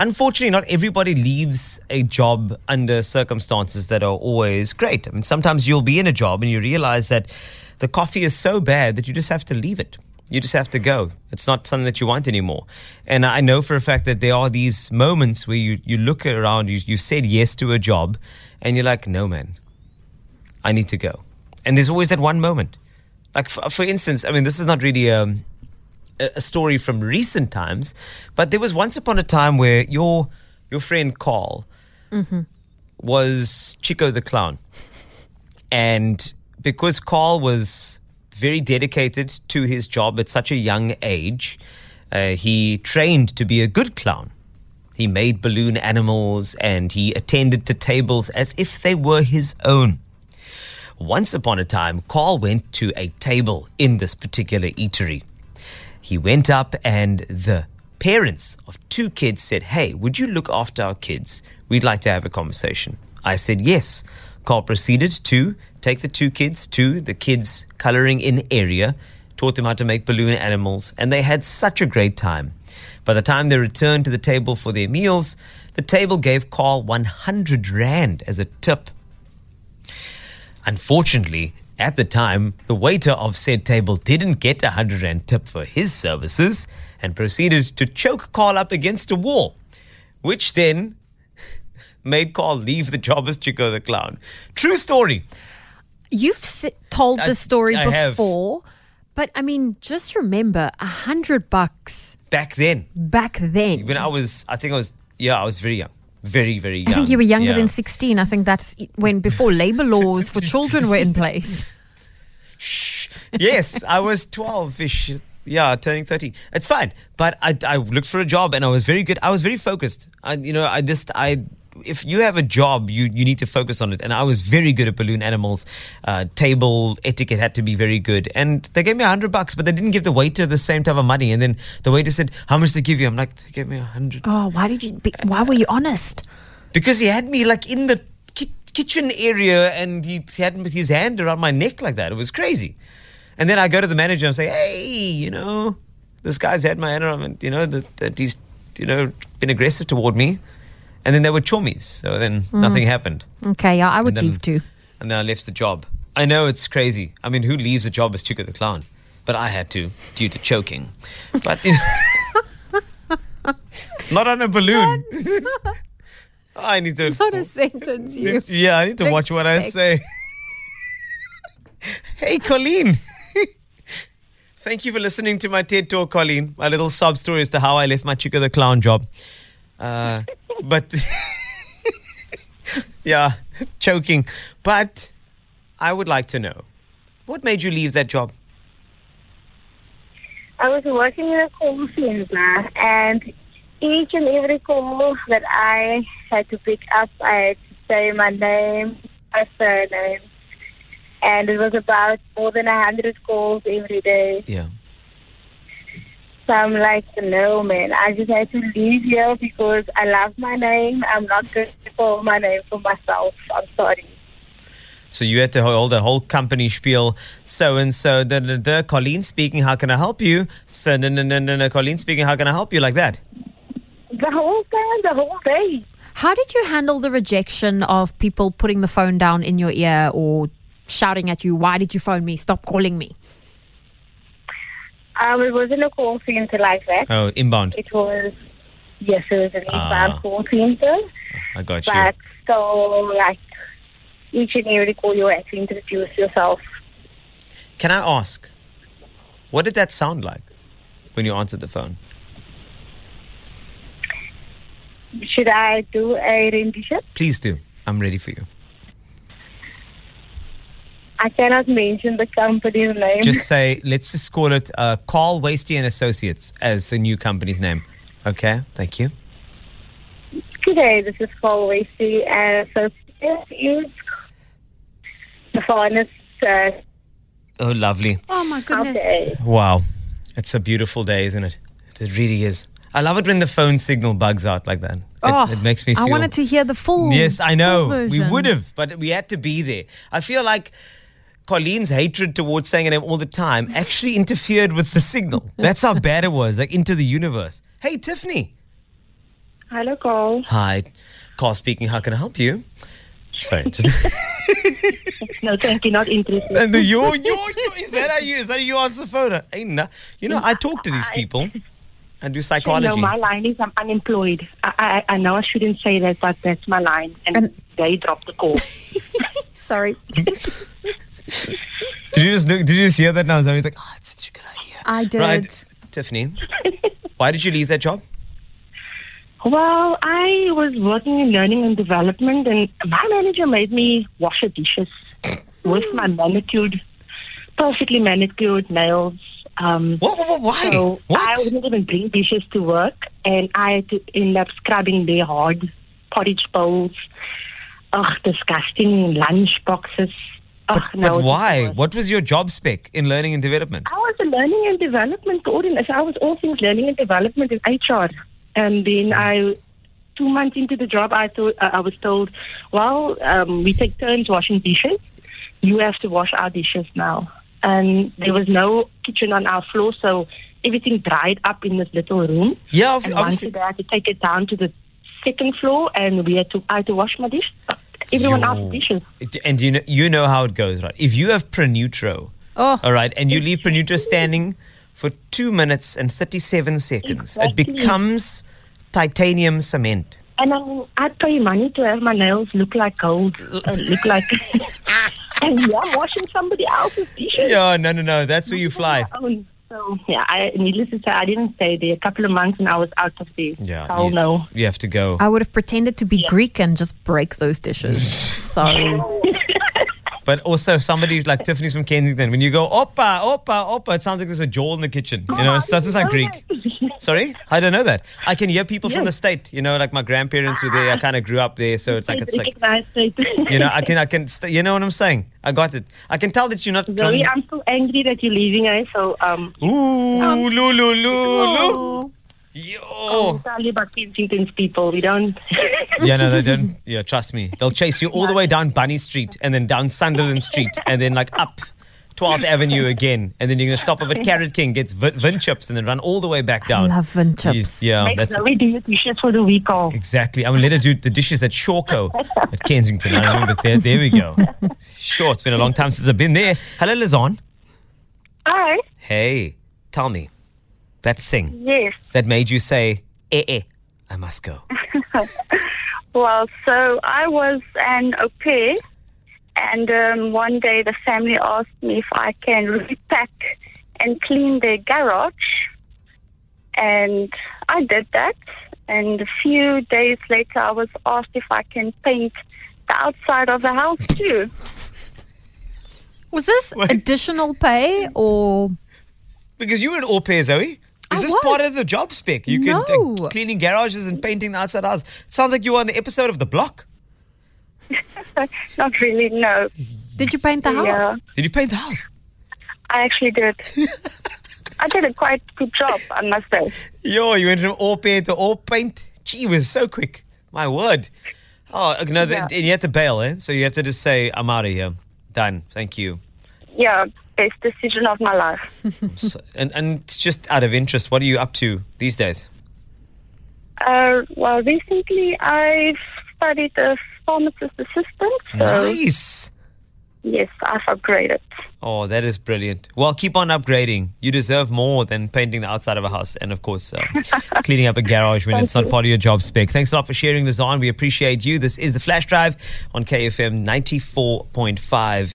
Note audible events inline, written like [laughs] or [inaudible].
unfortunately, not everybody leaves a job under circumstances that are always great. I mean, sometimes you'll be in a job and you realize that the coffee is so bad that you just have to leave it. You just have to go. It's not something that you want anymore. And I know for a fact that there are these moments where you, you look around, you, you've said yes to a job, and you're like, no, man, I need to go. And there's always that one moment. Like, for, for instance, I mean, this is not really um, a, story from recent times, but there was once upon a time where your your friend Carl was Chico the clown, and because Carl was very dedicated to his job at such a young age, uh, he trained to be a good clown. He made balloon animals and he attended to tables as if they were his own. Once upon a time, Carl went to a table in this particular eatery. He went up, and the parents of two kids said, Hey, would you look after our kids? We'd like to have a conversation. I said, Yes. Carl proceeded to take the two kids to the kids' coloring in area, taught them how to make balloon animals, and they had such a great time. By the time they returned to the table for their meals, the table gave Carl 100 Rand as a tip. Unfortunately, at the time, the waiter of said table didn't get a 100 Rand tip for his services and proceeded to choke Carl up against a wall, which then [laughs] made Carl leave the job as Chico the Clown. True story. You've s- told I- the story I have. before, but I mean, just remember a hundred bucks Back then, back then. when I was, I think I was, yeah, I was very young. Very, very young. I think you were younger Yeah. than 16. I think that's when before labor laws for children were in [laughs] place. Shh. yes, I was 12 ish. Yeah, turning 13. It's fine. But I, I looked for a job and I was very good. I was very focused. I, you know, I just, I, if you have a job, you, you need to focus on it. And I was very good at balloon animals. Uh, table etiquette had to be very good. And they gave me a hundred bucks, but they didn't give the waiter the same type of money. And then the waiter said, How much they give you? I'm like, They gave me a hundred. Oh, why did you? Be, why were you honest? Because he had me like in the ki- kitchen area and he had his hand around my neck like that. It was crazy. And then I go to the manager and say, hey, you know, this guy's had my and, you know, that, that he's, you know, been aggressive toward me. And then they were chummies. So then mm-hmm. nothing happened. Okay, yeah, I would then- leave too. And then I left the job. I know it's crazy. I mean, who leaves a job as Chico the Clown? But I had to due to choking. But, you know, [laughs] not on a balloon. [laughs] I need to. Not a sentence, you. [laughs] Yeah, I need to watch what I say. hey, Colleen. Thank you for listening to my TED Talk, Colleen. My little sob story as to how I left my Chico the Clown job. Uh, [laughs] but, [laughs] yeah, choking. But I would like to know what made you leave that job? I was working in a call center, and each and every call that I had to pick up, I had to say my name, my surname, and it was about more than a hundred calls every day. Yeah. So I'm like, no, man, I just had to leave here because I love my name. I'm not going to call my name for myself. I'm sorry. So you had to hold the whole company spiel. So and so, the, the, the Colleen speaking. How can I help you? So no no no no no. Colleen speaking. How can I help you? Like that. The whole time, the whole day. How did you handle the rejection of people putting the phone down in your ear or shouting at you, "Why did you phone me? Stop calling me"? Um, it wasn't a call center like that. Oh, inbound. It was, yes, it was an inbound Ah. call center. I got you. But so, like, each and every call you had to introduce yourself. Can I ask, what did that sound like when you answered the phone? Should I do a rendition? Please do. I'm ready for you. I cannot mention the company's name. Just say, let's just call it uh, Carl Wastie and Associates as the new company's name. Okay, thank you. Today, this is Paul Wastie and Associates. The finest. Uh, Oh, lovely. Oh my goodness! okay. Wow. It's a beautiful day, isn't it? It really is. I love it when the phone signal bugs out like that. It, Oh, it makes me feel. I wanted to hear the full. Yes, I know. full We would have, but we had to be there. I feel like Colleen's hatred towards saying her name all the time actually interfered with the signal. That's how bad it was, like into the universe. Hey, Tiffany. Hello, Cole. Hi, Carl speaking. How can I help you? Sorry. Just, [laughs] No, thank you. Not interested. and the yo, yo, yo, is that how you, is that how you answer the phone? Ain't no, you know, I talk to these people. [laughs] I do psychology. No, my line is I'm unemployed. I, I, I know I shouldn't say that, but that's my line. And, And- they dropped the call. [laughs] Sorry. [laughs] Did you just look, did you just hear that now? So I was like, oh, it's such a good idea. I did. Right, Tiffany. Why did you leave that job? well, I was working in learning and development, and my manager made me wash the dishes with my manicured, perfectly manicured nails. Um, What? what, what why? So I what? wouldn't even bring dishes to work, and I had to end up scrubbing their hard porridge bowls. Ugh, disgusting lunch boxes. Ugh, But, no, but why? What was your job spec in learning and development? I was a learning and development coordinator. I was all things learning and development in HR, and then I. Two months into the job, I thought uh, I was told, "Well, um, we take turns washing dishes. You have to wash our dishes now." And there was no kitchen on our floor, so everything dried up in this little room. Yeah, And once obviously. day I had to take it down to the second floor, and we had to I had to wash my dish. Everyone Yo. else's dishes. And you know, you know how it goes, right? If you have ProNutro, Oh. all right, and you leave ProNutro standing for two minutes and 37 seconds, it becomes titanium cement. And I mean, I'd pay money to have my nails look like gold, uh, look like. [laughs] [laughs] and yeah, I'm washing somebody else's dishes. Yeah, no, no, no. That's where you fly. My own. So yeah, I, needless to say, I didn't stay there. A couple of months, and I was out of there. Yeah. Hell you, no. You have to go. I would have pretended to be Greek and just break those dishes. [laughs] Sorry. [laughs] But also, somebody who's like Tiffany's from Kensington, when you go, Oppa, Oppa, Oppa, it sounds like there's a jawl in the kitchen. You know, it doesn't sound Greek. [laughs] Sorry? I don't know that. I can hear people from the state, you know, like my grandparents were there. I kind of grew up there. So it's like, it's like, [laughs] you know, I can, I can, st- you know what I'm saying? I got it. I can tell that you're not Zoe. I'm so angry that you're leaving, eh? So um, Ooh, loo, loo, loo, loo. Oh. Yo. tell you about Kensington's people. We don't. [laughs] Yeah, no, they don't. Yeah, trust me. They'll chase you all the way down Bunny Street and then down Sunderland Street and then like up 12th Avenue again. And then you're going to stop off at Carrot King, gets vin, vin chips, and then run all the way back down. love vin chips. Yeah, Make that's Zoe do your dishes for the week off. exactly. I'm going to let her do the dishes at Shawco at Kensington. I remember there. There we go. Sure, it's been a long time since I've been there. Hello, Lizon. Hi. Hey, tell me that thing Yes. that made you say, eh, eh, I must go. [laughs] Well, so I was an au pair, and um, one day the family asked me if I can repack and clean their garage, and I did that. And a few days later, I was asked if I can paint the outside of the house too. Was this Wait. additional pay or Because you were an au pair, Zoe. Is I this was. part of the job spec? You could uh, No. cleaning garages and painting the outside house. sounds like you were on the episode of The Block. [laughs] Not really, no. did you paint the Yeah. house? Did you paint the house? I actually did. [laughs] I did a quite good job, I must say. Yo, you went from au pair to all paint. Gee, it was so quick. My word. Oh, okay, no, th- Yeah. and you had to bail, eh? So you had to just say, I'm out of here. Done. Thank you. Yeah, best decision of my life. [laughs] So- and, and just out of interest, what are you up to these days? Uh, well, recently I've studied a pharmacist assistant. So, Nice. yes, I've upgraded. Oh, that is brilliant. Well, keep on upgrading. You deserve more than painting the outside of a house and, of course, uh, [laughs] cleaning up a garage when it's not part of your job spec. Thanks a lot for sharing this on. We appreciate you. This is the Flash Drive on KFM 94.5.